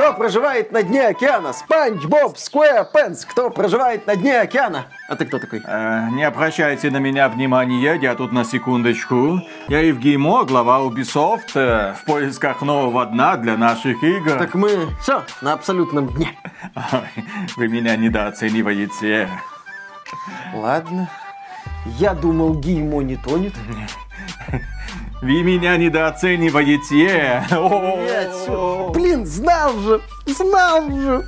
Кто проживает на дне океана? Спанч Боб Сквэрпенс. Кто проживает на дне океана? А ты кто такой? Э, не обращайте на меня внимания, я тут на секундочку. Я Евгеймо, глава Ubisoft, э, в поисках нового дна для наших игр. Так мы все на абсолютном дне. Вы меня недооцениваете. Ладно. Я думал, Геймо не тонет. Вы меня недооцениваете. Блин, знал же, знал же.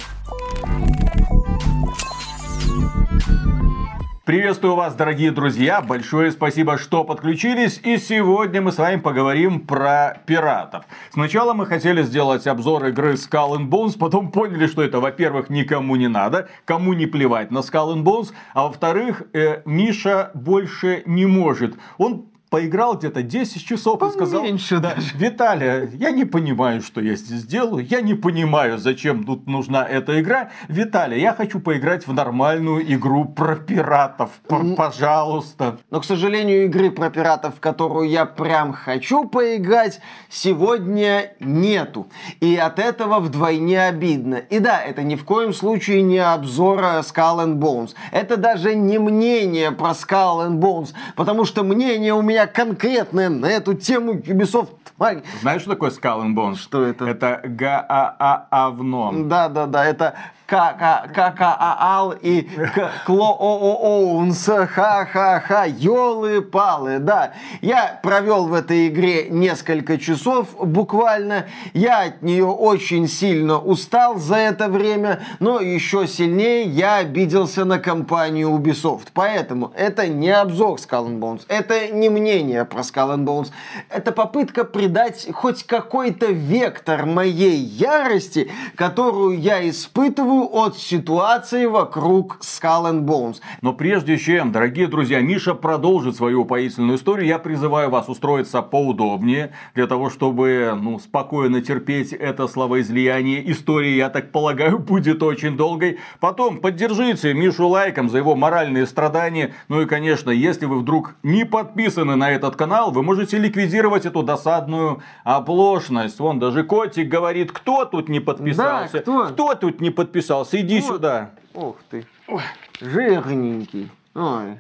Приветствую вас, дорогие друзья. Большое спасибо, что подключились. И сегодня мы с вами поговорим про пиратов. Сначала мы хотели сделать обзор игры Skull and Bones, потом поняли, что это, во-первых, никому не надо, кому не плевать на Skull and Bones, а во-вторых, э, Миша больше не может. Он поиграл где-то 10 часов и сказал, Поменьше даже. Виталия, я не понимаю, что я здесь делаю, я не понимаю, зачем тут нужна эта игра. Виталия, я хочу поиграть в нормальную игру про пиратов, П- пожалуйста. Но, к сожалению, игры про пиратов, в которую я прям хочу поиграть, сегодня нету. И от этого вдвойне обидно. И да, это ни в коем случае не обзор э, Skull and Bones. Это даже не мнение про Skull and Bones, потому что мнение у меня конкретное на эту тему Ubisoft. Знаешь, что такое Skull and Bones? Что это? Это га-а-а-авно. Да-да-да, это Какаал и Клооунс, ха-ха-ха, елы-палы, да. Я провел в этой игре несколько часов буквально, я от нее очень сильно устал за это время, но еще сильнее я обиделся на компанию Ubisoft. Поэтому это не обзор Skull and Bones, это не мнение про Skull and Bones, это попытка придать хоть какой-то вектор моей ярости, которую я испытываю от ситуации вокруг Skull and Bones. Но прежде чем, дорогие друзья, Миша продолжит свою упоительную историю, я призываю вас устроиться поудобнее, для того, чтобы ну, спокойно терпеть это словоизлияние. История, я так полагаю, будет очень долгой. Потом поддержите Мишу лайком за его моральные страдания. Ну и, конечно, если вы вдруг не подписаны на этот канал, вы можете ликвидировать эту досадную оплошность. Вон даже котик говорит, кто тут не подписался? Да, кто? Кто тут не подписался? Иди Вот. сюда. Ух ты. Жирненький. Ой.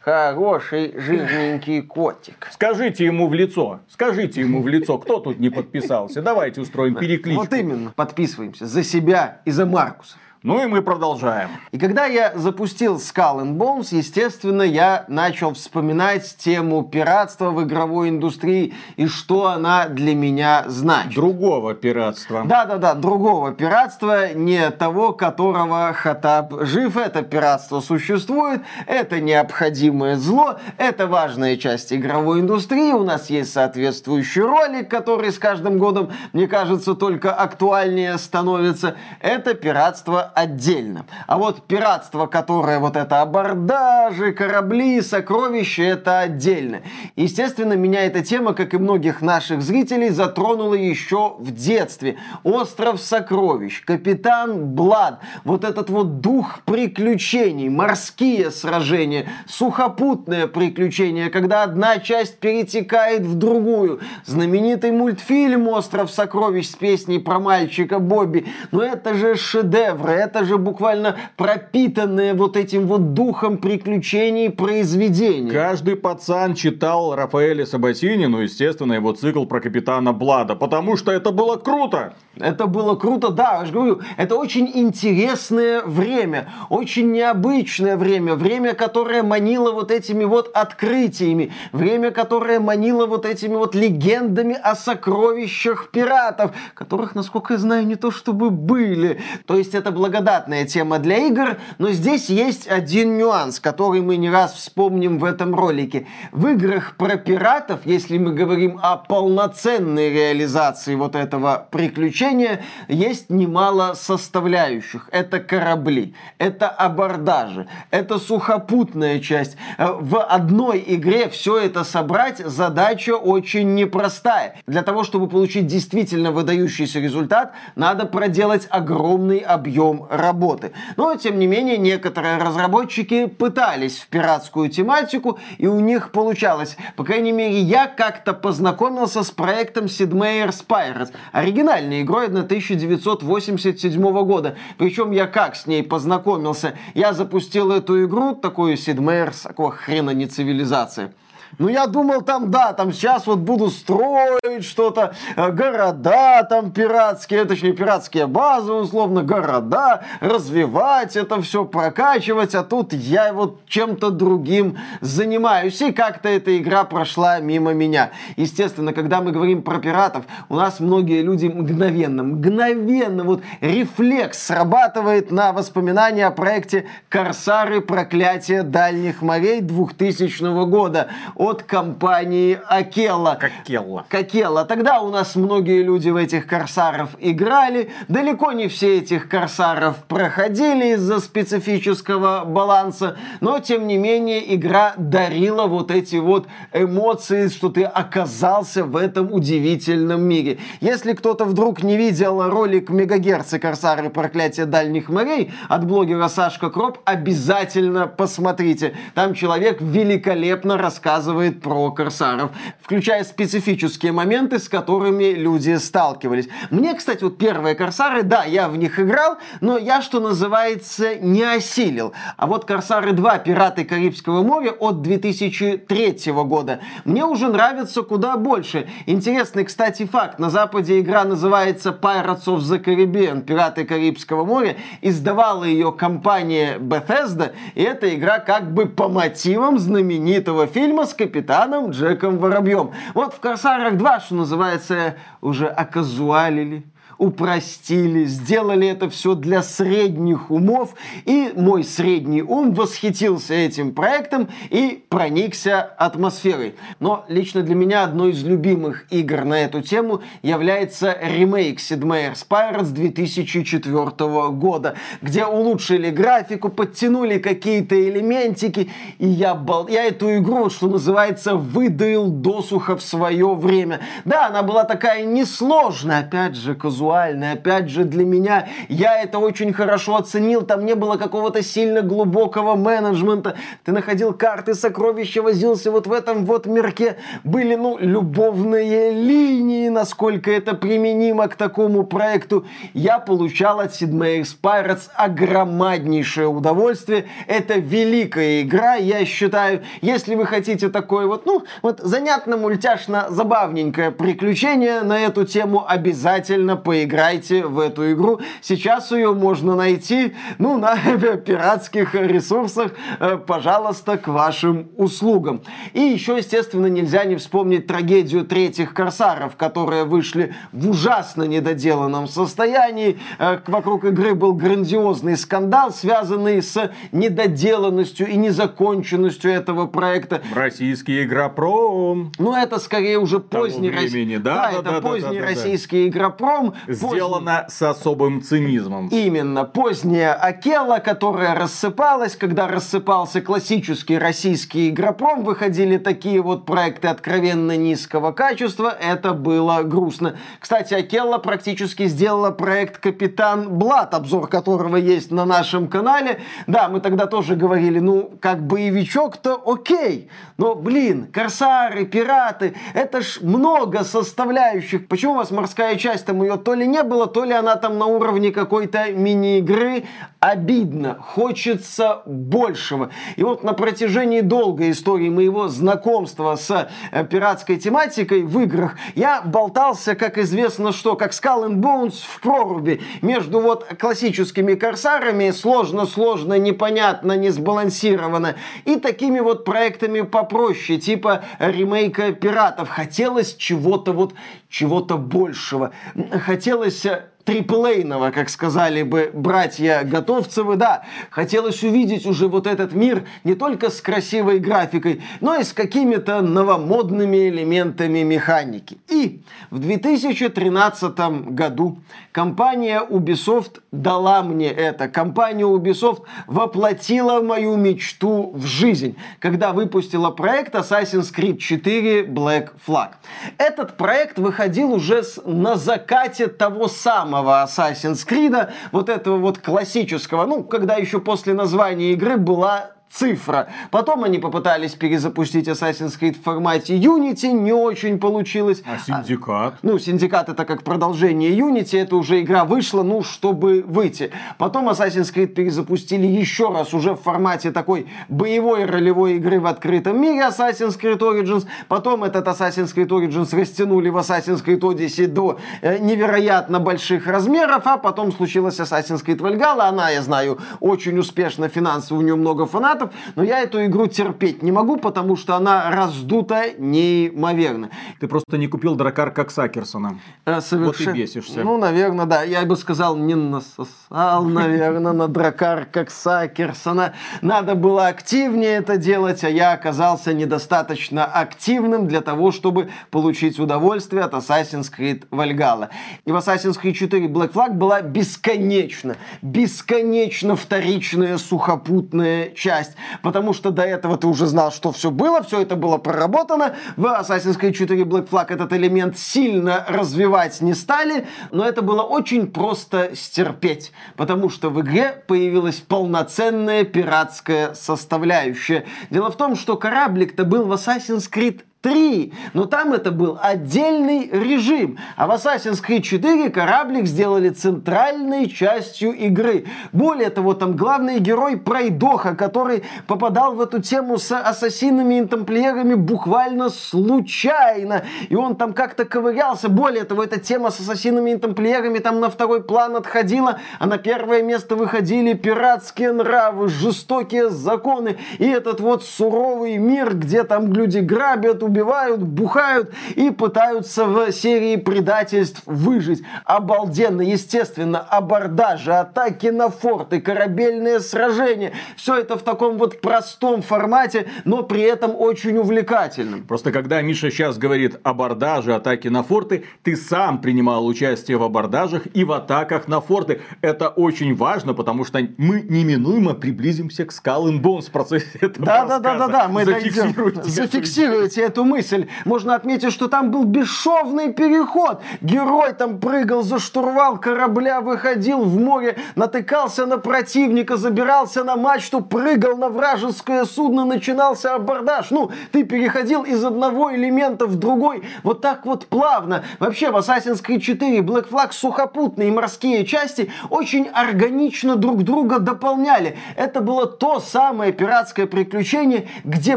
Хороший жирненький котик. Скажите ему в лицо, скажите ему в лицо, кто тут не подписался. Давайте устроим перекличку. Вот именно. Подписываемся за себя и за Маркуса. Ну и мы продолжаем. И когда я запустил Skull and Bones, естественно, я начал вспоминать тему пиратства в игровой индустрии и что она для меня значит. Другого пиратства. Да-да-да, другого пиратства, не того, которого Хатаб жив. Это пиратство существует, это необходимое зло, это важная часть игровой индустрии. У нас есть соответствующий ролик, который с каждым годом, мне кажется, только актуальнее становится. Это пиратство отдельно. А вот пиратство, которое вот это абордажи, корабли, сокровища, это отдельно. Естественно, меня эта тема, как и многих наших зрителей, затронула еще в детстве. Остров сокровищ, Капитан Блад, вот этот вот дух приключений, морские сражения, сухопутные приключения, когда одна часть перетекает в другую. Знаменитый мультфильм «Остров сокровищ» с песней про мальчика Бобби. Но это же шедевры, это же буквально пропитанные вот этим вот духом приключений произведения. Каждый пацан читал Рафаэля Сабатини, ну, естественно, его цикл про капитана Блада, потому что это было круто. Это было круто, да, я же говорю, это очень интересное время, очень необычное время, время, которое манило вот этими вот открытиями, время, которое манило вот этими вот легендами о сокровищах пиратов, которых, насколько я знаю, не то чтобы были. То есть это благодатная тема для игр, но здесь есть один нюанс, который мы не раз вспомним в этом ролике. В играх про пиратов, если мы говорим о полноценной реализации вот этого приключения, есть немало составляющих. Это корабли, это абордажи, это сухопутная часть. Э, В одной игре все это собрать задача очень непростая. Для того, чтобы получить действительно выдающийся результат, надо проделать огромный объем работы. Но, тем не менее, некоторые разработчики пытались в пиратскую тематику, и у них получалось. По крайней мере, я как-то познакомился с проектом Sid Meier's Pirates, оригинальной игрой на 1987 года. Причем я как с ней познакомился? Я запустил эту игру, такую Sid Meier's, какого хрена не цивилизация. Ну, я думал, там, да, там сейчас вот буду строить что-то, э, города там пиратские, точнее, пиратские базы, условно, города, развивать это все, прокачивать, а тут я вот чем-то другим занимаюсь. И как-то эта игра прошла мимо меня. Естественно, когда мы говорим про пиратов, у нас многие люди мгновенно, мгновенно, вот рефлекс срабатывает на воспоминания о проекте «Корсары. Проклятие дальних морей» 2000 года от компании Акелла. Какелла. Какелла. Тогда у нас многие люди в этих корсаров играли. Далеко не все этих корсаров проходили из-за специфического баланса. Но, тем не менее, игра дарила вот эти вот эмоции, что ты оказался в этом удивительном мире. Если кто-то вдруг не видел ролик Мегагерц и Корсары Проклятия Дальних морей от блогера Сашка Кроп, обязательно посмотрите. Там человек великолепно рассказывает рассказывает про корсаров, включая специфические моменты, с которыми люди сталкивались. Мне, кстати, вот первые корсары, да, я в них играл, но я, что называется, не осилил. А вот Корсары 2 Пираты Карибского моря от 2003 года мне уже нравится куда больше. Интересный, кстати, факт. На Западе игра называется Pirates of the Caribbean, Пираты Карибского моря. Издавала ее компания Bethesda, и эта игра как бы по мотивам знаменитого фильма с капитаном Джеком Воробьем. Вот в Корсарах 2, что называется, уже оказуалили упростили, сделали это все для средних умов, и мой средний ум восхитился этим проектом и проникся атмосферой. Но лично для меня одной из любимых игр на эту тему является ремейк Sid Meier's Pirates 2004 года, где улучшили графику, подтянули какие-то элементики, и я, бал... я эту игру, что называется, выдаил досуха в свое время. Да, она была такая несложная, опять же, казуальная, визуальный. Опять же, для меня я это очень хорошо оценил. Там не было какого-то сильно глубокого менеджмента. Ты находил карты сокровища, возился вот в этом вот мирке. Были, ну, любовные линии, насколько это применимо к такому проекту. Я получал от Sid Meier's Pirates огромнейшее удовольствие. Это великая игра, я считаю. Если вы хотите такое вот, ну, вот занятно, мультяшно, забавненькое приключение на эту тему, обязательно поиграйте поиграйте в эту игру. Сейчас ее можно найти, ну, на пиратских ресурсах, э, пожалуйста, к вашим услугам. И еще, естественно, нельзя не вспомнить трагедию третьих корсаров, которые вышли в ужасно недоделанном состоянии. Э, вокруг игры был грандиозный скандал, связанный с недоделанностью и незаконченностью этого проекта. Российский игропром. Ну, это скорее уже поздний... Времени, да, да, да, это да, поздний да, да, российский игропром. Сделано с особым цинизмом. Именно. Поздняя Акела, которая рассыпалась, когда рассыпался классический российский игропром, выходили такие вот проекты откровенно низкого качества, это было грустно. Кстати, Акела практически сделала проект Капитан Блад, обзор которого есть на нашем канале. Да, мы тогда тоже говорили, ну, как боевичок-то окей, но, блин, корсары, пираты, это ж много составляющих. Почему у вас морская часть, там ее то ли не было, то ли она там на уровне какой-то мини-игры. Обидно, хочется большего. И вот на протяжении долгой истории моего знакомства с э, пиратской тематикой в играх я болтался, как известно что, как Skull and Bones в проруби между вот классическими корсарами, сложно-сложно, непонятно, не сбалансировано, и такими вот проектами попроще, типа ремейка пиратов. Хотелось чего-то вот, чего-то большего. Хотелось хотелось э, триплейного, как сказали бы братья Готовцевы, да, хотелось увидеть уже вот этот мир не только с красивой графикой, но и с какими-то новомодными элементами механики. И в 2013 году компания Ubisoft дала мне это. Компания Ubisoft воплотила мою мечту в жизнь, когда выпустила проект Assassin's Creed 4 Black Flag. Этот проект выходил уже на закате того самого самого Assassin's Creed, вот этого вот классического, ну, когда еще после названия игры была цифра. Потом они попытались перезапустить Assassin's Creed в формате Unity, не очень получилось. А Синдикат? А, ну, Синдикат это как продолжение Unity, это уже игра вышла, ну, чтобы выйти. Потом Assassin's Creed перезапустили еще раз уже в формате такой боевой ролевой игры в открытом мире Assassin's Creed Origins. Потом этот Assassin's Creed Origins растянули в Assassin's Creed Odyssey до э, невероятно больших размеров, а потом случилась Assassin's Creed Valhalla. Она, я знаю, очень успешно финансово, у нее много фанатов, фанатов, но я эту игру терпеть не могу, потому что она раздута неимоверно. Ты просто не купил дракар как Сакерсона. Э, совершенно. Вот и бесишься. Ну, наверное, да. Я бы сказал, не насосал, наверное, на дракар как Сакерсона. Надо было активнее это делать, а я оказался недостаточно активным для того, чтобы получить удовольствие от Assassin's Creed Valhalla. И в Assassin's Creed 4 Black Flag была бесконечно, бесконечно вторичная сухопутная часть часть, потому что до этого ты уже знал, что все было, все это было проработано. В Assassin's Creed 4 Black Flag этот элемент сильно развивать не стали, но это было очень просто стерпеть, потому что в игре появилась полноценная пиратская составляющая. Дело в том, что кораблик-то был в Assassin's Creed 3, но там это был отдельный режим. А в Assassin's Creed 4 кораблик сделали центральной частью игры. Более того, там главный герой Пройдоха, который попадал в эту тему с ассасинами и тамплиерами буквально случайно. И он там как-то ковырялся. Более того, эта тема с ассасинами и тамплиерами там на второй план отходила, а на первое место выходили пиратские нравы, жестокие законы и этот вот суровый мир, где там люди грабят, убивают, бухают и пытаются в серии предательств выжить. Обалденно, естественно, абордажи, атаки на форты, корабельные сражения. Все это в таком вот простом формате, но при этом очень увлекательном. Просто когда Миша сейчас говорит абордажи, атаки на форты, ты сам принимал участие в абордажах и в атаках на форты. Это очень важно, потому что мы неминуемо приблизимся к Skull and Bones в процессе этого да. Да, да, да, да, мы дойдем. Зафиксируйте эту эту мысль. Можно отметить, что там был бесшовный переход. Герой там прыгал за штурвал корабля, выходил в море, натыкался на противника, забирался на мачту, прыгал на вражеское судно, начинался абордаж. Ну, ты переходил из одного элемента в другой вот так вот плавно. Вообще в Assassin's Creed 4 Black Flag сухопутные морские части очень органично друг друга дополняли. Это было то самое пиратское приключение, где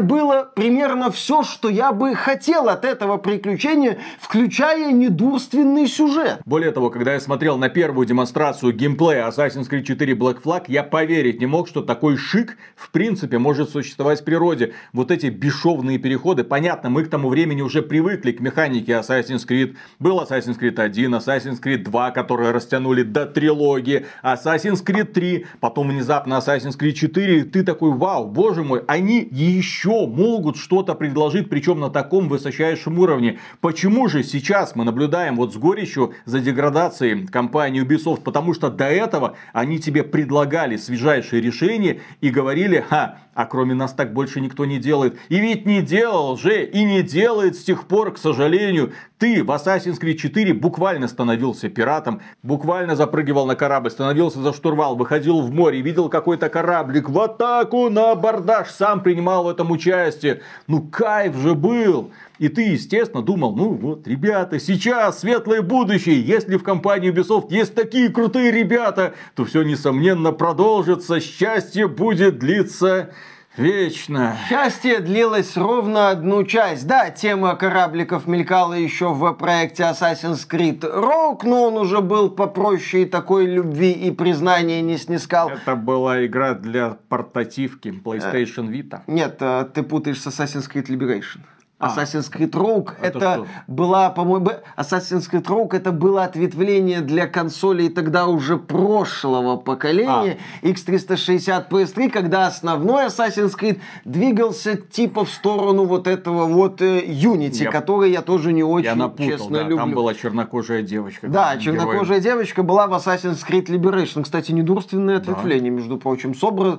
было примерно все, что я бы хотел от этого приключения, включая недурственный сюжет. Более того, когда я смотрел на первую демонстрацию геймплея Assassin's Creed 4 Black Flag, я поверить не мог, что такой шик в принципе может существовать в природе. Вот эти бесшовные переходы, понятно, мы к тому времени уже привыкли к механике Assassin's Creed. Был Assassin's Creed 1, Assassin's Creed 2, которые растянули до трилогии, Assassin's Creed 3, потом внезапно Assassin's Creed 4, и ты такой, вау, боже мой, они еще могут что-то предложить, причем на таком высочайшем уровне. Почему же сейчас мы наблюдаем вот с горечью за деградацией компании Ubisoft? Потому что до этого они тебе предлагали свежайшие решения и говорили, ха, а кроме нас так больше никто не делает. И ведь не делал же, и не делает с тех пор, к сожалению. Ты в Assassin's Creed 4 буквально становился пиратом, буквально запрыгивал на корабль, становился за штурвал, выходил в море, видел какой-то кораблик в атаку на абордаж, сам принимал в этом участие. Ну кайф же был! И ты, естественно, думал, ну вот, ребята, сейчас светлое будущее. Если в компании Ubisoft есть такие крутые ребята, то все, несомненно, продолжится. Счастье будет длиться Вечно. Счастье длилось ровно одну часть. Да, тема корабликов мелькала еще в проекте Assassin's Creed Rogue, но он уже был попроще и такой любви и признания не снискал. Это была игра для портативки PlayStation Vita. Нет, э, ты путаешь с Assassin's Creed Liberation. А. Assassin's Creed Rogue это, это была, по-моему, Assassin's Creed Rogue это было ответвление для консолей тогда уже прошлого поколения а. X360 PS3, когда основной Assassin's Creed двигался типа в сторону вот этого вот э, Unity, я, который я тоже не очень, я напутал, честно, да, люблю. Там была чернокожая девочка. Да, чернокожая героем. девочка была в Assassin's Creed Liberation. Кстати, недурственное ответвление, да. между прочим, с образ...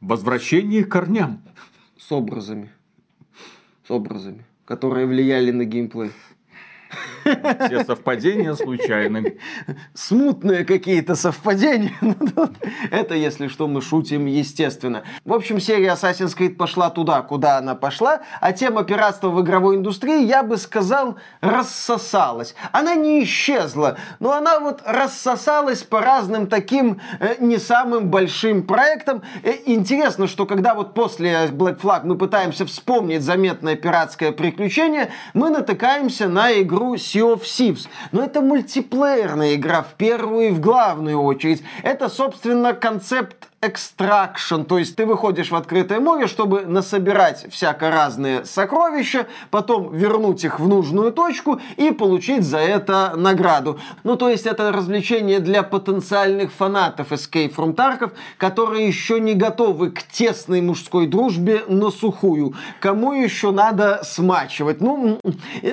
Возвращение к корням. С образами с образами, которые влияли на геймплей. Все совпадения случайны. Смутные какие-то совпадения. Это, если что, мы шутим, естественно. В общем, серия Assassin's Creed пошла туда, куда она пошла, а тема пиратства в игровой индустрии, я бы сказал, рассосалась. Она не исчезла, но она вот рассосалась по разным таким э, не самым большим проектам. Э, интересно, что когда вот после Black Flag мы пытаемся вспомнить заметное пиратское приключение, мы натыкаемся на игру Sea of Thieves. Но это мультиплеерная игра в первую и в главную очередь. Это, собственно, концепт экстракшн, то есть ты выходишь в открытое море, чтобы насобирать всяко разные сокровища, потом вернуть их в нужную точку и получить за это награду. Ну, то есть это развлечение для потенциальных фанатов Escape from Tarkov, которые еще не готовы к тесной мужской дружбе на сухую. Кому еще надо смачивать? Ну,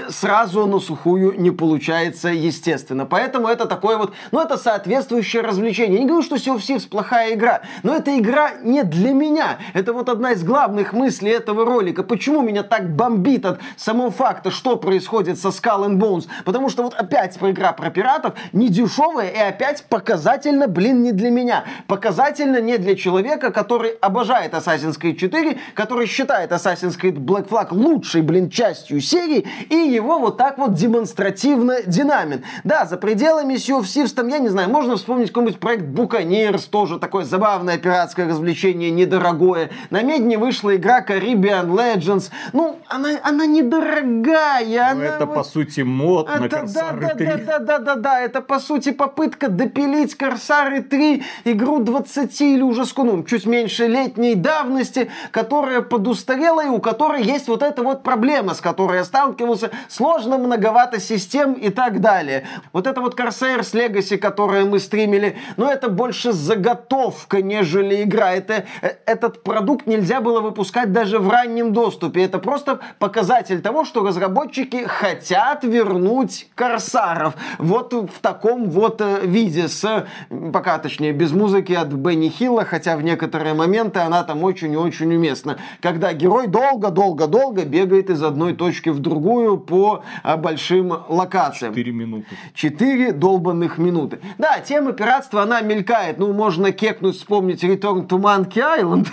сразу на сухую не получается, естественно. Поэтому это такое вот, ну, это соответствующее развлечение. Я не говорю, что Thieves плохая игра. Но эта игра не для меня. Это вот одна из главных мыслей этого ролика. Почему меня так бомбит от самого факта, что происходит со Skull and Bones? Потому что вот опять игра про пиратов не дешевая и опять показательно, блин, не для меня. Показательно не для человека, который обожает Assassin's Creed 4, который считает Assassin's Creed Black Flag лучшей, блин, частью серии, и его вот так вот демонстративно динамит. Да, за пределами Sea of Thieves, там, я не знаю, можно вспомнить какой-нибудь проект Buccaneers, тоже такой забавный забавное пиратское развлечение, недорогое. На Медне вышла игра Caribbean Legends. Ну, она, она недорогая. Ну, она это, по сути, мод это, на Корсары да, 3. Да, да, да, да, да, это, по сути, попытка допилить Корсары 3, игру 20 или уже ну, чуть меньше летней давности, которая подустарела и у которой есть вот эта вот проблема, с которой я сталкивался. Сложно, многовато систем и так далее. Вот это вот Corsairs Legacy, которое мы стримили, ну, это больше заготовка, не нежели игра. Это, э, этот продукт нельзя было выпускать даже в раннем доступе. Это просто показатель того, что разработчики хотят вернуть Корсаров. Вот в таком вот э, виде. С, пока точнее, без музыки от Бенни Хилла, хотя в некоторые моменты она там очень и очень уместна. Когда герой долго-долго-долго бегает из одной точки в другую по а, большим локациям. Четыре минуты. Четыре долбанных минуты. Да, тема пиратства, она мелькает. Ну, можно кекнуть, вспомнить вспомнить Return to Monkey Island.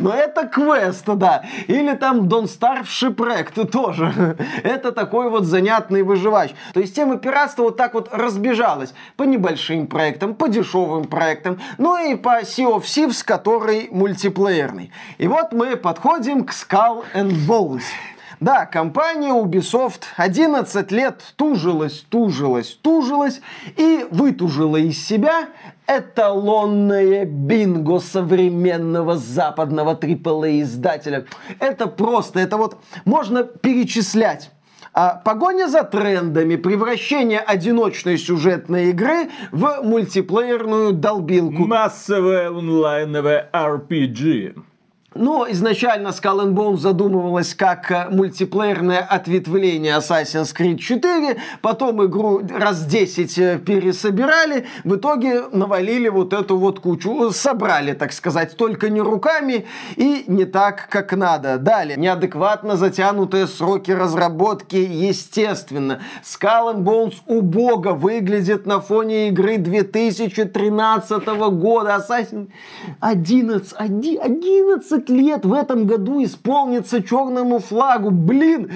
Но это квест, да. Или там Don't Starve Shipwrecked тоже. это такой вот занятный выживач. То есть тема пиратства вот так вот разбежалась по небольшим проектам, по дешевым проектам, ну и по Sea of Thieves, который мультиплеерный. И вот мы подходим к Skull and Bones. Да, компания Ubisoft 11 лет тужилась, тужилась, тужилась и вытужила из себя эталонное бинго современного западного AAA издателя. Это просто, это вот можно перечислять. А погоня за трендами, превращение одиночной сюжетной игры в мультиплеерную долбилку. Массовое онлайновое RPG. Но изначально Skull and Bones задумывалась как э, мультиплеерное ответвление Assassin's Creed 4, потом игру раз 10 э, пересобирали, в итоге навалили вот эту вот кучу, собрали, так сказать, только не руками и не так, как надо. Далее, неадекватно затянутые сроки разработки, естественно. Skull and Bones убого выглядит на фоне игры 2013 года. Assassin 11, 11 20 лет в этом году исполнится черному флагу. Блин,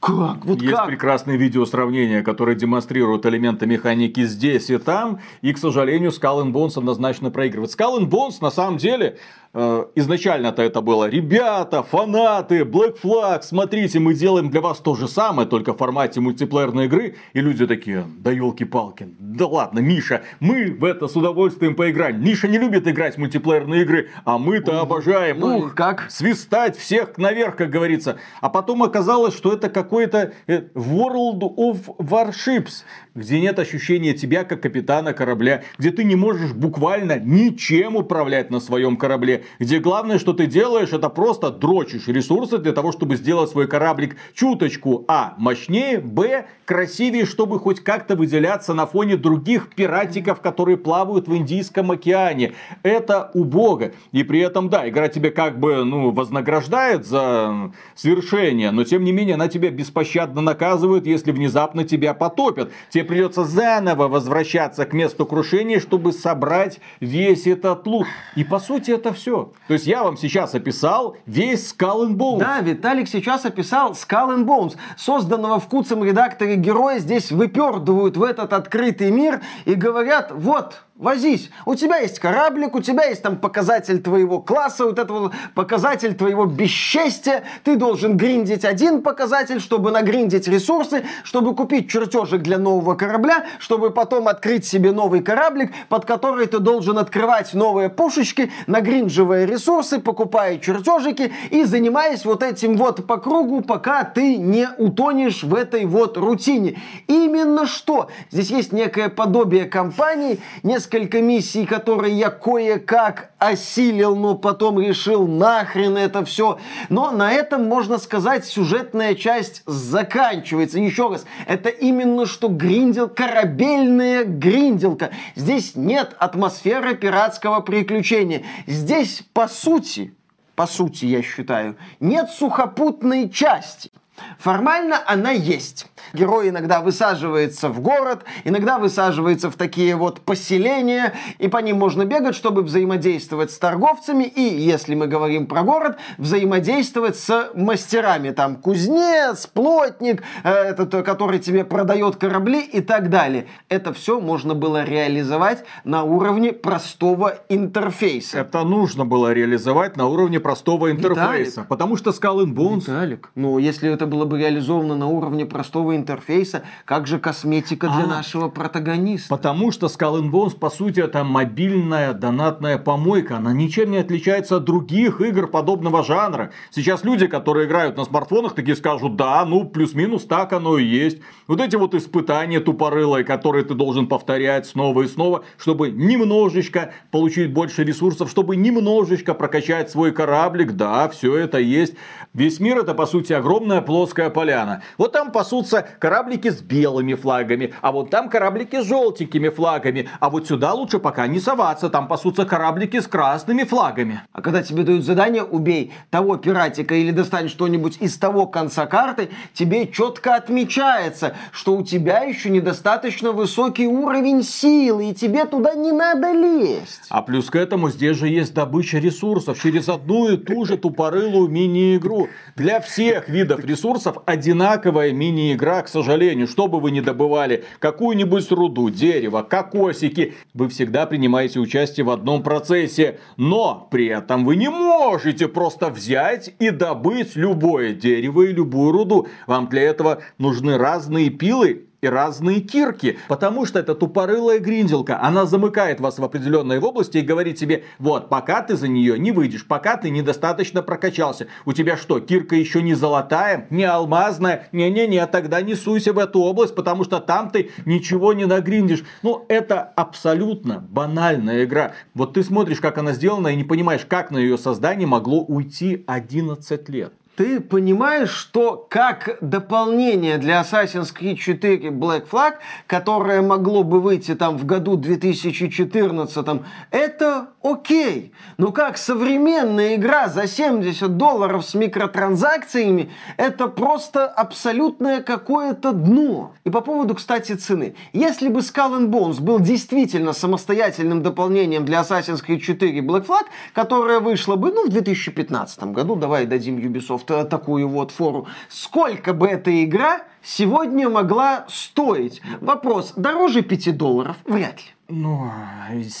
как? Вот Есть как? прекрасные видео сравнения, которые демонстрируют элементы механики здесь и там. И, к сожалению, Skull Bones однозначно проигрывает. Skull Bones, на самом деле, изначально-то это было, ребята, фанаты, Black Flag, смотрите, мы делаем для вас то же самое, только в формате мультиплеерной игры. И люди такие, да елки-палки, да ладно, Миша, мы в это с удовольствием поиграем. Миша не любит играть в мультиплеерные игры, а мы-то обожаем. Ну, Ух, как? Свистать всех наверх, как говорится. А потом оказалось, что это какой-то э, World of Warships где нет ощущения тебя как капитана корабля, где ты не можешь буквально ничем управлять на своем корабле, где главное, что ты делаешь, это просто дрочишь ресурсы для того, чтобы сделать свой кораблик чуточку, а, мощнее, б, красивее, чтобы хоть как-то выделяться на фоне других пиратиков, которые плавают в Индийском океане. Это убого. И при этом, да, игра тебе как бы, ну, вознаграждает за свершение, но тем не менее она тебя беспощадно наказывает, если внезапно тебя потопят. Тебе придется заново возвращаться к месту крушения, чтобы собрать весь этот лут. И по сути это все. То есть я вам сейчас описал весь Skull and Bones. Да, Виталик сейчас описал Skull and Bones. Созданного в куцем редакторе героя здесь выпердывают в этот открытый мир и говорят, вот, Возись. У тебя есть кораблик, у тебя есть там показатель твоего класса, вот это вот показатель твоего бесчестия. Ты должен гриндить один показатель, чтобы нагриндить ресурсы, чтобы купить чертежик для нового корабля, чтобы потом открыть себе новый кораблик, под который ты должен открывать новые пушечки, нагринживая ресурсы, покупая чертежики и занимаясь вот этим вот по кругу, пока ты не утонешь в этой вот рутине. Именно что? Здесь есть некое подобие компании, несколько несколько миссий, которые я кое-как осилил, но потом решил нахрен это все. Но на этом, можно сказать, сюжетная часть заканчивается. Еще раз, это именно что гриндел, корабельная гринделка. Здесь нет атмосферы пиратского приключения. Здесь, по сути, по сути, я считаю, нет сухопутной части. Формально она есть. Герой иногда высаживается в город, иногда высаживается в такие вот поселения, и по ним можно бегать, чтобы взаимодействовать с торговцами, и, если мы говорим про город, взаимодействовать с мастерами. Там кузнец, плотник, э, этот, который тебе продает корабли и так далее. Это все можно было реализовать на уровне простого интерфейса. Это нужно было реализовать на уровне простого интерфейса. Виталик. Потому что Skull and Bones... Виталик, ну если это было бы реализовано на уровне простого интерфейса, как же косметика для А. нашего протагониста? Потому что Skull and Bones, по сути, это мобильная донатная помойка. Она ничем не отличается от других игр подобного жанра. Сейчас люди, которые играют на смартфонах, такие скажут, да, ну, плюс-минус так оно и есть. Вот эти вот испытания тупорылые, которые ты должен повторять снова и снова, чтобы немножечко получить больше ресурсов, чтобы немножечко прокачать свой кораблик. Да, все это есть. Весь мир это, по сути, огромная плоская поляна. Вот там пасутся кораблики с белыми флагами, а вот там кораблики с желтенькими флагами, а вот сюда лучше пока не соваться, там пасутся кораблики с красными флагами. А когда тебе дают задание, убей того пиратика или достань что-нибудь из того конца карты, тебе четко отмечается, что у тебя еще недостаточно высокий уровень силы, и тебе туда не надо лезть. А плюс к этому здесь же есть добыча ресурсов через одну и ту же тупорылую мини-игру. Для всех видов ресурсов одинаковая мини-игра, к сожалению. Что бы вы ни добывали, какую-нибудь руду, дерево, кокосики, вы всегда принимаете участие в одном процессе. Но при этом вы не можете просто взять и добыть любое дерево и любую руду. Вам для этого нужны разные пилы и разные кирки. Потому что это тупорылая гринделка. Она замыкает вас в определенной области и говорит тебе, вот, пока ты за нее не выйдешь, пока ты недостаточно прокачался. У тебя что, кирка еще не золотая, не алмазная? Не-не-не, тогда не суйся в эту область, потому что там ты ничего не нагриндишь. Ну, это абсолютно банальная игра. Вот ты смотришь, как она сделана, и не понимаешь, как на ее создание могло уйти 11 лет. Ты понимаешь, что как дополнение для Assassin's Creed 4 Black Flag, которое могло бы выйти там в году 2014, это окей. Но как современная игра за 70 долларов с микротранзакциями, это просто абсолютное какое-то дно. И по поводу, кстати, цены. Если бы Skull and Bones был действительно самостоятельным дополнением для Assassin's Creed 4 Black Flag, которая вышла бы, ну, в 2015 году, давай дадим Ubisoft э, такую вот фору, сколько бы эта игра сегодня могла стоить? Вопрос, дороже 5 долларов? Вряд ли. Ну,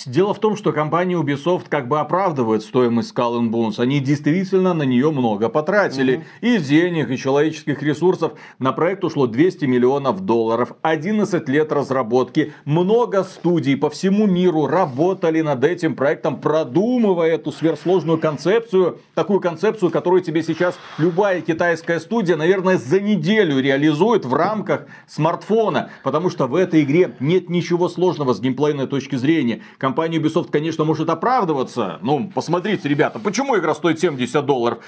дело в том, что компания Ubisoft как бы оправдывает стоимость Skull and Bones. Они действительно на нее много потратили. И денег, и человеческих ресурсов. На проект ушло 200 миллионов долларов. 11 лет разработки. Много студий по всему миру работали над этим проектом, продумывая эту сверхсложную концепцию. Такую концепцию, которую тебе сейчас любая китайская студия, наверное, за неделю реализует. в рамках смартфона, потому что в этой игре нет ничего сложного с геймплейной точки зрения. Компания Ubisoft, конечно, может оправдываться. Ну, посмотрите, ребята, почему игра стоит 70 долларов?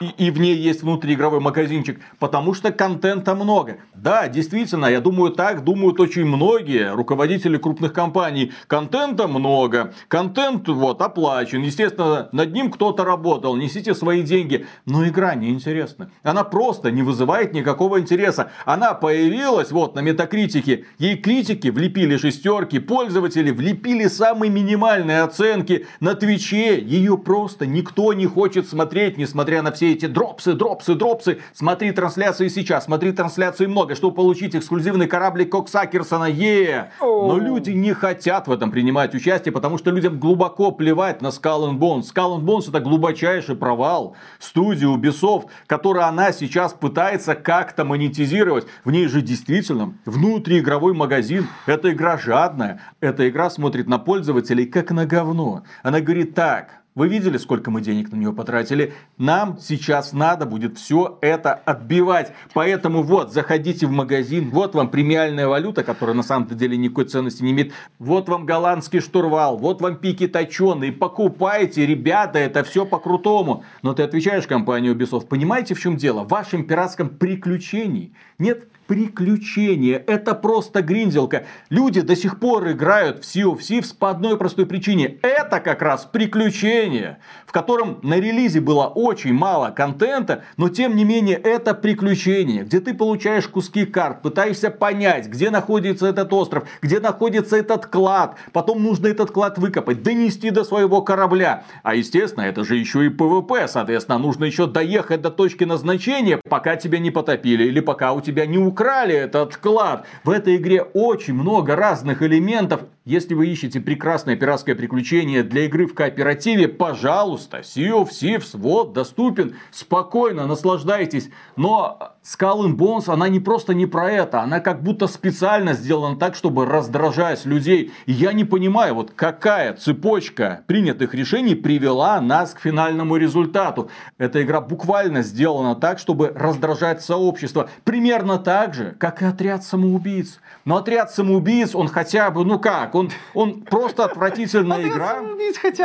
И, и в ней есть внутриигровой магазинчик, потому что контента много. Да, действительно, я думаю, так думают очень многие руководители крупных компаний. Контента много, контент вот оплачен, естественно, над ним кто-то работал, несите свои деньги, но игра неинтересна. Она просто не вызывает никакого интереса. Она появилась вот на метакритике, ей критики влепили шестерки, пользователи влепили самые минимальные оценки на Твиче, ее просто никто не хочет смотреть, несмотря на все эти дропсы, дропсы, дропсы. Смотри трансляции сейчас, смотри трансляции много, чтобы получить эксклюзивный кораблик Коксакерсона. Е! Но люди не хотят в этом принимать участие, потому что людям глубоко плевать на Skull and Bones. Skull and Bones это глубочайший провал студии Ubisoft, которую она сейчас пытается как-то монетизировать. В ней же действительно внутриигровой магазин. Эта игра жадная. Эта игра смотрит на пользователей как на говно. Она говорит так, вы видели, сколько мы денег на нее потратили? Нам сейчас надо будет все это отбивать. Поэтому вот, заходите в магазин, вот вам премиальная валюта, которая на самом деле никакой ценности не имеет. Вот вам голландский штурвал, вот вам пики точеные. Покупайте, ребята, это все по-крутому. Но ты отвечаешь компании Ubisoft, понимаете в чем дело? В вашем пиратском приключении нет приключение. Это просто гриндилка. Люди до сих пор играют в Sea of Thieves по одной простой причине. Это как раз приключение, в котором на релизе было очень мало контента, но тем не менее это приключение, где ты получаешь куски карт, пытаешься понять, где находится этот остров, где находится этот клад, потом нужно этот клад выкопать, донести до своего корабля. А естественно, это же еще и PvP, соответственно, нужно еще доехать до точки назначения, пока тебя не потопили или пока у тебя не украли этот клад. В этой игре очень много разных элементов. Если вы ищете прекрасное пиратское приключение для игры в кооперативе, пожалуйста, Sea of Thieves вот доступен. Спокойно, наслаждайтесь. Но Skull and Bones, она не просто не про это, она как будто специально сделана так, чтобы раздражать людей. И я не понимаю, вот какая цепочка принятых решений привела нас к финальному результату. Эта игра буквально сделана так, чтобы раздражать сообщество. Примерно так же, как и отряд самоубийц. Но отряд самоубийц, он хотя бы, ну как, он, он просто отвратительная игра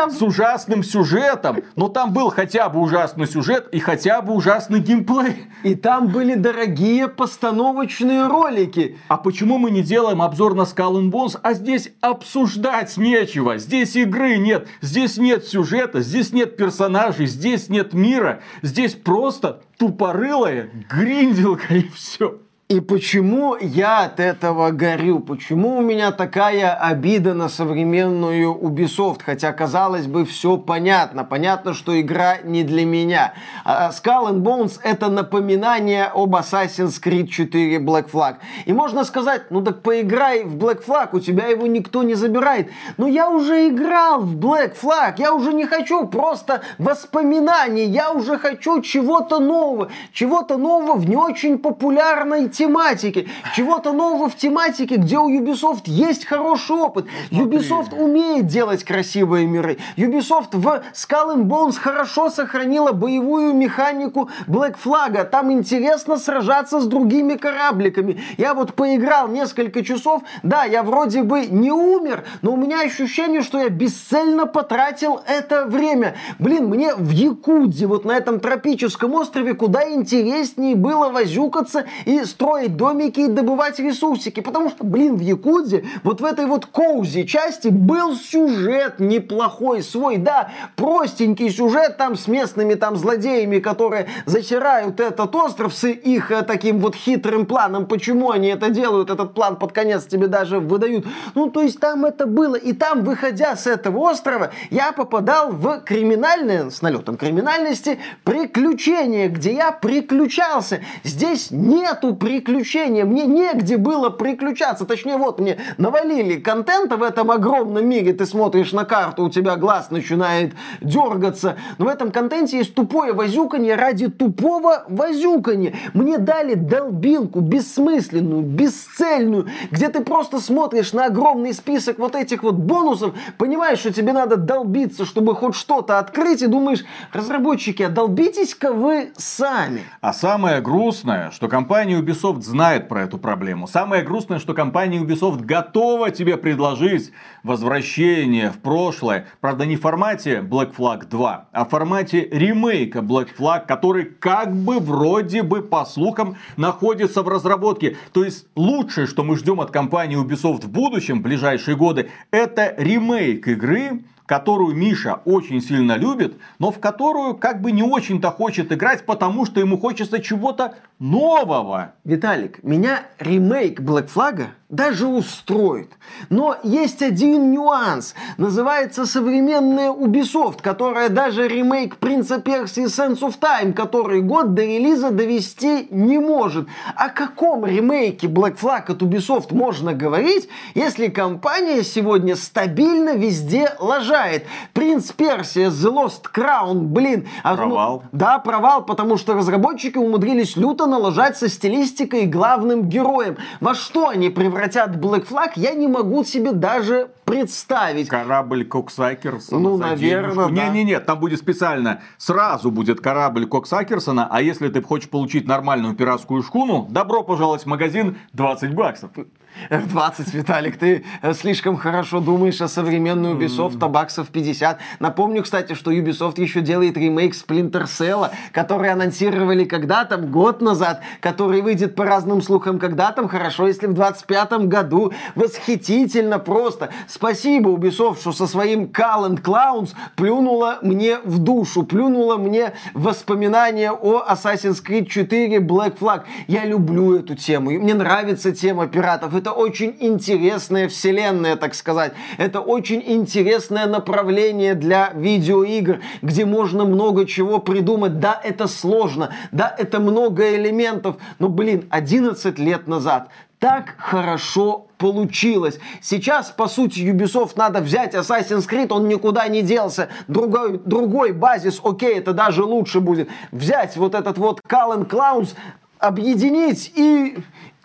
с ужасным сюжетом. Но там был хотя бы ужасный сюжет и хотя бы ужасный геймплей. И там были дорогие постановочные ролики. А почему мы не делаем обзор на Skull and Bones, а здесь обсуждать нечего? Здесь игры нет, здесь нет сюжета, здесь нет персонажей, здесь нет мира. Здесь просто тупорылая гринделка и все. И почему я от этого горю? Почему у меня такая обида на современную Ubisoft? Хотя, казалось бы, все понятно. Понятно, что игра не для меня. А, Skull and Bones это напоминание об Assassin's Creed 4 Black Flag. И можно сказать, ну так поиграй в Black Flag, у тебя его никто не забирает. Но я уже играл в Black Flag, я уже не хочу просто воспоминаний, я уже хочу чего-то нового. Чего-то нового в не очень популярной тематике, чего-то нового в тематике, где у Ubisoft есть хороший опыт. Ubisoft умеет делать красивые миры. Ubisoft в Skull and Bones хорошо сохранила боевую механику Black Flag. Там интересно сражаться с другими корабликами. Я вот поиграл несколько часов. Да, я вроде бы не умер, но у меня ощущение, что я бесцельно потратил это время. Блин, мне в Якудзе, вот на этом тропическом острове, куда интереснее было возюкаться и строить строить домики и добывать ресурсики. Потому что, блин, в Якудзе, вот в этой вот коузи части был сюжет неплохой свой. Да, простенький сюжет там с местными там злодеями, которые затирают этот остров с их э, таким вот хитрым планом. Почему они это делают? Этот план под конец тебе даже выдают. Ну, то есть там это было. И там, выходя с этого острова, я попадал в криминальное, с налетом криминальности, приключение, где я приключался. Здесь нету приключений приключения. Мне негде было приключаться. Точнее, вот мне навалили контента в этом огромном мире. Ты смотришь на карту, у тебя глаз начинает дергаться. Но в этом контенте есть тупое возюканье ради тупого возюканья. Мне дали долбилку бессмысленную, бесцельную, где ты просто смотришь на огромный список вот этих вот бонусов, понимаешь, что тебе надо долбиться, чтобы хоть что-то открыть, и думаешь, разработчики, а долбитесь-ка вы сами. А самое грустное, что компания Ubisoft Ubisoft знает про эту проблему. Самое грустное, что компания Ubisoft готова тебе предложить возвращение в прошлое. Правда, не в формате Black Flag 2, а в формате ремейка Black Flag, который как бы вроде бы по слухам находится в разработке. То есть лучшее, что мы ждем от компании Ubisoft в будущем, в ближайшие годы, это ремейк игры, которую Миша очень сильно любит, но в которую как бы не очень-то хочет играть, потому что ему хочется чего-то нового. Виталик, меня ремейк Black Flag даже устроит. Но есть один нюанс. Называется современная Ubisoft, которая даже ремейк Принца Персии Sense of Time, который год до релиза довести не может. О каком ремейке Black Flag от Ubisoft можно говорить, если компания сегодня стабильно везде лажает? Принц Персия, The Lost Crown, блин. Провал. Ну, да, провал, потому что разработчики умудрились люто налажать со стилистикой и главным героем. Во что они превратились? Превратят Black Flag, я не могу себе даже представить. Корабль Коксакерсона. Ну, наверное, да. Не-не-не, там будет специально, сразу будет корабль Коксакерсона, а если ты хочешь получить нормальную пиратскую шхуну, добро пожаловать в магазин 20 баксов. F20, Виталик, ты э, слишком хорошо думаешь о современной Ubisoft, mm. баксов 50. Напомню, кстати, что Ubisoft еще делает ремейк Splinter Cell, который анонсировали когда там, год назад, который выйдет по разным слухам когда там, хорошо, если в 25 году. Восхитительно просто. Спасибо Ubisoft, что со своим Call and Clowns плюнула мне в душу, плюнула мне воспоминания о Assassin's Creed 4 Black Flag. Я люблю эту тему, мне нравится тема пиратов, это очень интересная вселенная, так сказать. Это очень интересное направление для видеоигр, где можно много чего придумать. Да, это сложно, да, это много элементов, но, блин, 11 лет назад так хорошо получилось. Сейчас, по сути, Ubisoft надо взять Assassin's Creed, он никуда не делся. Другой, другой базис, окей, это даже лучше будет. Взять вот этот вот Call and Clowns, объединить и,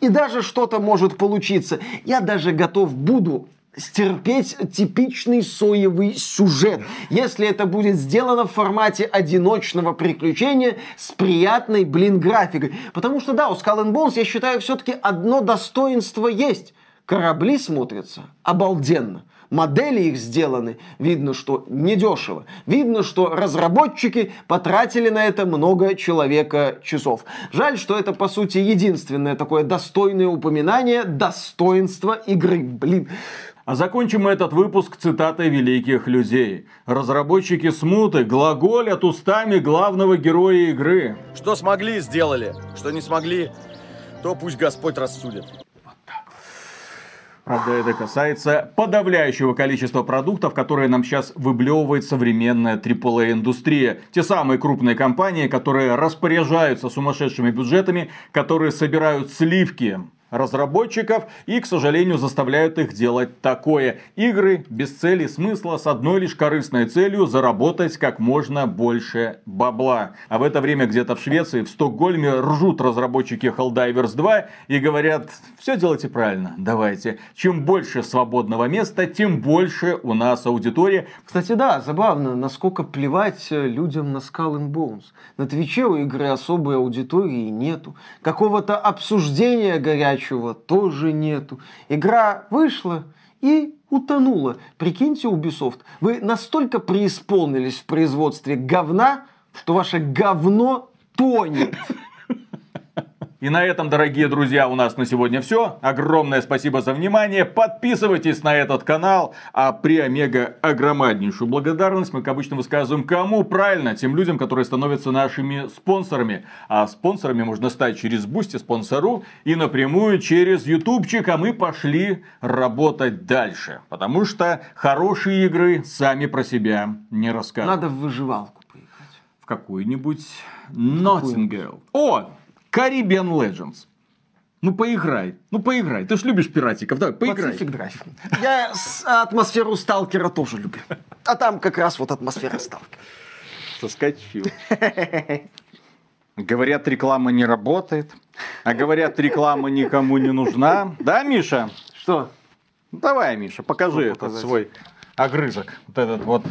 и даже что-то может получиться. Я даже готов буду стерпеть типичный соевый сюжет, если это будет сделано в формате одиночного приключения с приятной, блин, графикой. Потому что, да, у Skull and Bones, я считаю, все-таки одно достоинство есть. Корабли смотрятся обалденно модели их сделаны, видно, что недешево. Видно, что разработчики потратили на это много человека часов. Жаль, что это, по сути, единственное такое достойное упоминание достоинства игры. Блин, а закончим мы этот выпуск цитатой великих людей. Разработчики смуты глаголят устами главного героя игры. Что смогли, сделали. Что не смогли, то пусть Господь рассудит. Правда, это касается подавляющего количества продуктов, которые нам сейчас выблевывает современная AAA-индустрия. Те самые крупные компании, которые распоряжаются сумасшедшими бюджетами, которые собирают сливки разработчиков и, к сожалению, заставляют их делать такое. Игры без цели смысла с одной лишь корыстной целью заработать как можно больше бабла. А в это время где-то в Швеции, в Стокгольме ржут разработчики Helldivers 2 и говорят, все делайте правильно, давайте. Чем больше свободного места, тем больше у нас аудитория. Кстати, да, забавно, насколько плевать людям на Skull and Bones. На Твиче у игры особой аудитории нету. Какого-то обсуждения горячего горячего тоже нету. Игра вышла и утонула. Прикиньте, Ubisoft, вы настолько преисполнились в производстве говна, что ваше говно тонет. И на этом, дорогие друзья, у нас на сегодня все. Огромное спасибо за внимание. Подписывайтесь на этот канал. А при Омега огромнейшую благодарность мы, как обычно, высказываем кому? Правильно, тем людям, которые становятся нашими спонсорами. А спонсорами можно стать через Boosty, Sponsr и напрямую через ютубчик. А мы пошли работать дальше. Потому что хорошие игры сами про себя не рассказывают. Надо в выживалку поехать. В какую-нибудь Ноттингел. О! Caribbean Legends. Ну поиграй, ну поиграй. Ты ж любишь пиратиков, давай, поиграй. Pacific Drive. Я атмосферу сталкера тоже люблю. А там как раз вот атмосфера сталкера. Соскочил. Говорят, реклама не работает. А говорят, реклама никому не нужна. Да, Миша? Что? Давай, Миша, покажи этот свой огрызок. Вот этот вот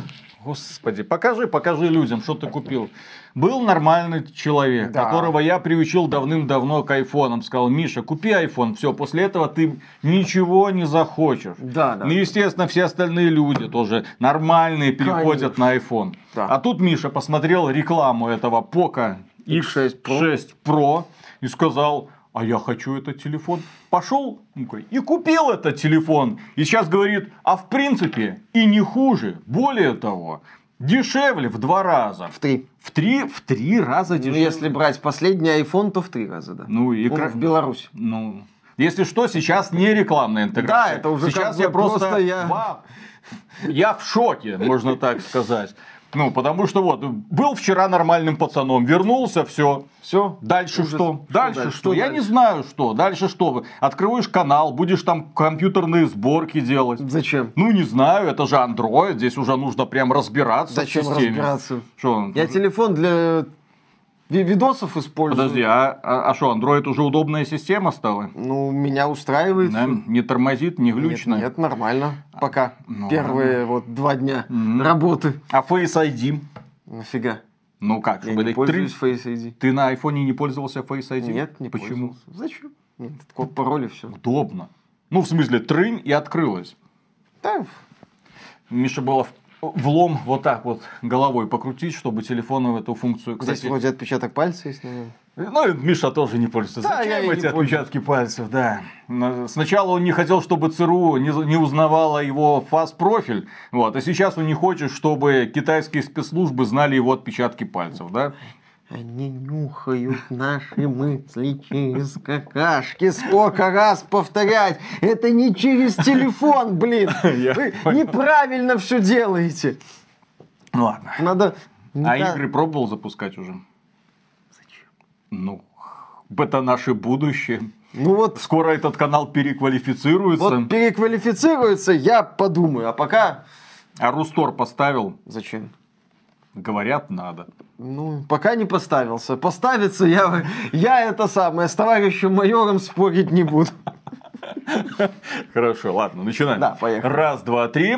Господи, покажи, покажи людям, что ты купил. Был нормальный человек, Да. которого я приучил давным-давно к айфонам. Сказал, Миша, купи айфон. Все, после этого ты ничего не захочешь. Да, да. Ну, естественно, все остальные люди тоже нормальные переходят Конечно. на iPhone. Да. А тут Миша посмотрел рекламу этого Poco X6 Pro. X6 Pro и сказал, а я хочу этот телефон. Пошел и купил этот телефон. И сейчас говорит, а в принципе и не хуже. Более того, дешевле в два раза. В три. В три, в три раза Ну, дешевле. если брать последний iPhone, то в три раза, да. Ну, и Он кра- в Беларуси. Ну, если что, сейчас не рекламная интеграция. Да, это уже сейчас я просто, просто я- Вау! я в шоке, можно так сказать. Ну, потому что вот, был вчера нормальным пацаном, вернулся, все. Все. Дальше Ужас. что? Что Дальше дальше? что? Я дальше? не знаю, что. Дальше что? Открываешь канал, будешь там компьютерные сборки делать. Зачем? Ну, не знаю, это же Android, здесь уже нужно прям разбираться Зачем в системе. разбираться? Что? Я телефон для видосов использую. Подожди, а а а что, Android уже удобная система стала? Ну, меня устраивает. Да? Не тормозит, не глючно? Нет, нет, нормально. Пока. Ну, Первые вот два дня Мгм. работы. А Face ID? Нафига? Ну как, Я чтобы не пользуюсь три- Face ID. Ты на айфоне не пользовался Face ID? Нет, не Почему? пользовался. Зачем? Нет, код пароль и все. Удобно. Ну, в смысле, трынь и открылась. Да, Миша было в- влом вот так вот головой покрутить, чтобы телефону эту функцию, здесь кстати... вроде отпечаток пальца есть, наверное. Ну, и Миша тоже не пользуется. Да, Зачем я не эти пользуюсь. отпечатки пальцев, да. Сначала он не хотел, чтобы ЦРУ не, не узнавала его фас-профиль, вот, а сейчас он не хочет, чтобы китайские спецслужбы знали его отпечатки пальцев, да? Они нюхают наши мысли через какашки. Сколько раз повторять? Это не через телефон, блин. Вы неправильно все делаете. Ладно. Надо... А игры пробовал запускать уже? Зачем? Ну, это наше будущее. Ну вот, Скоро этот канал переквалифицируется. вот переквалифицируется, я подумаю. А пока... А Рустор поставил? Зачем? Говорят, надо. Ну, пока не поставился. Поставится, я, я это самое, с товарищем майором спорить не буду. Хорошо, ладно, начинаем. Да, поехали. Раз, два, три.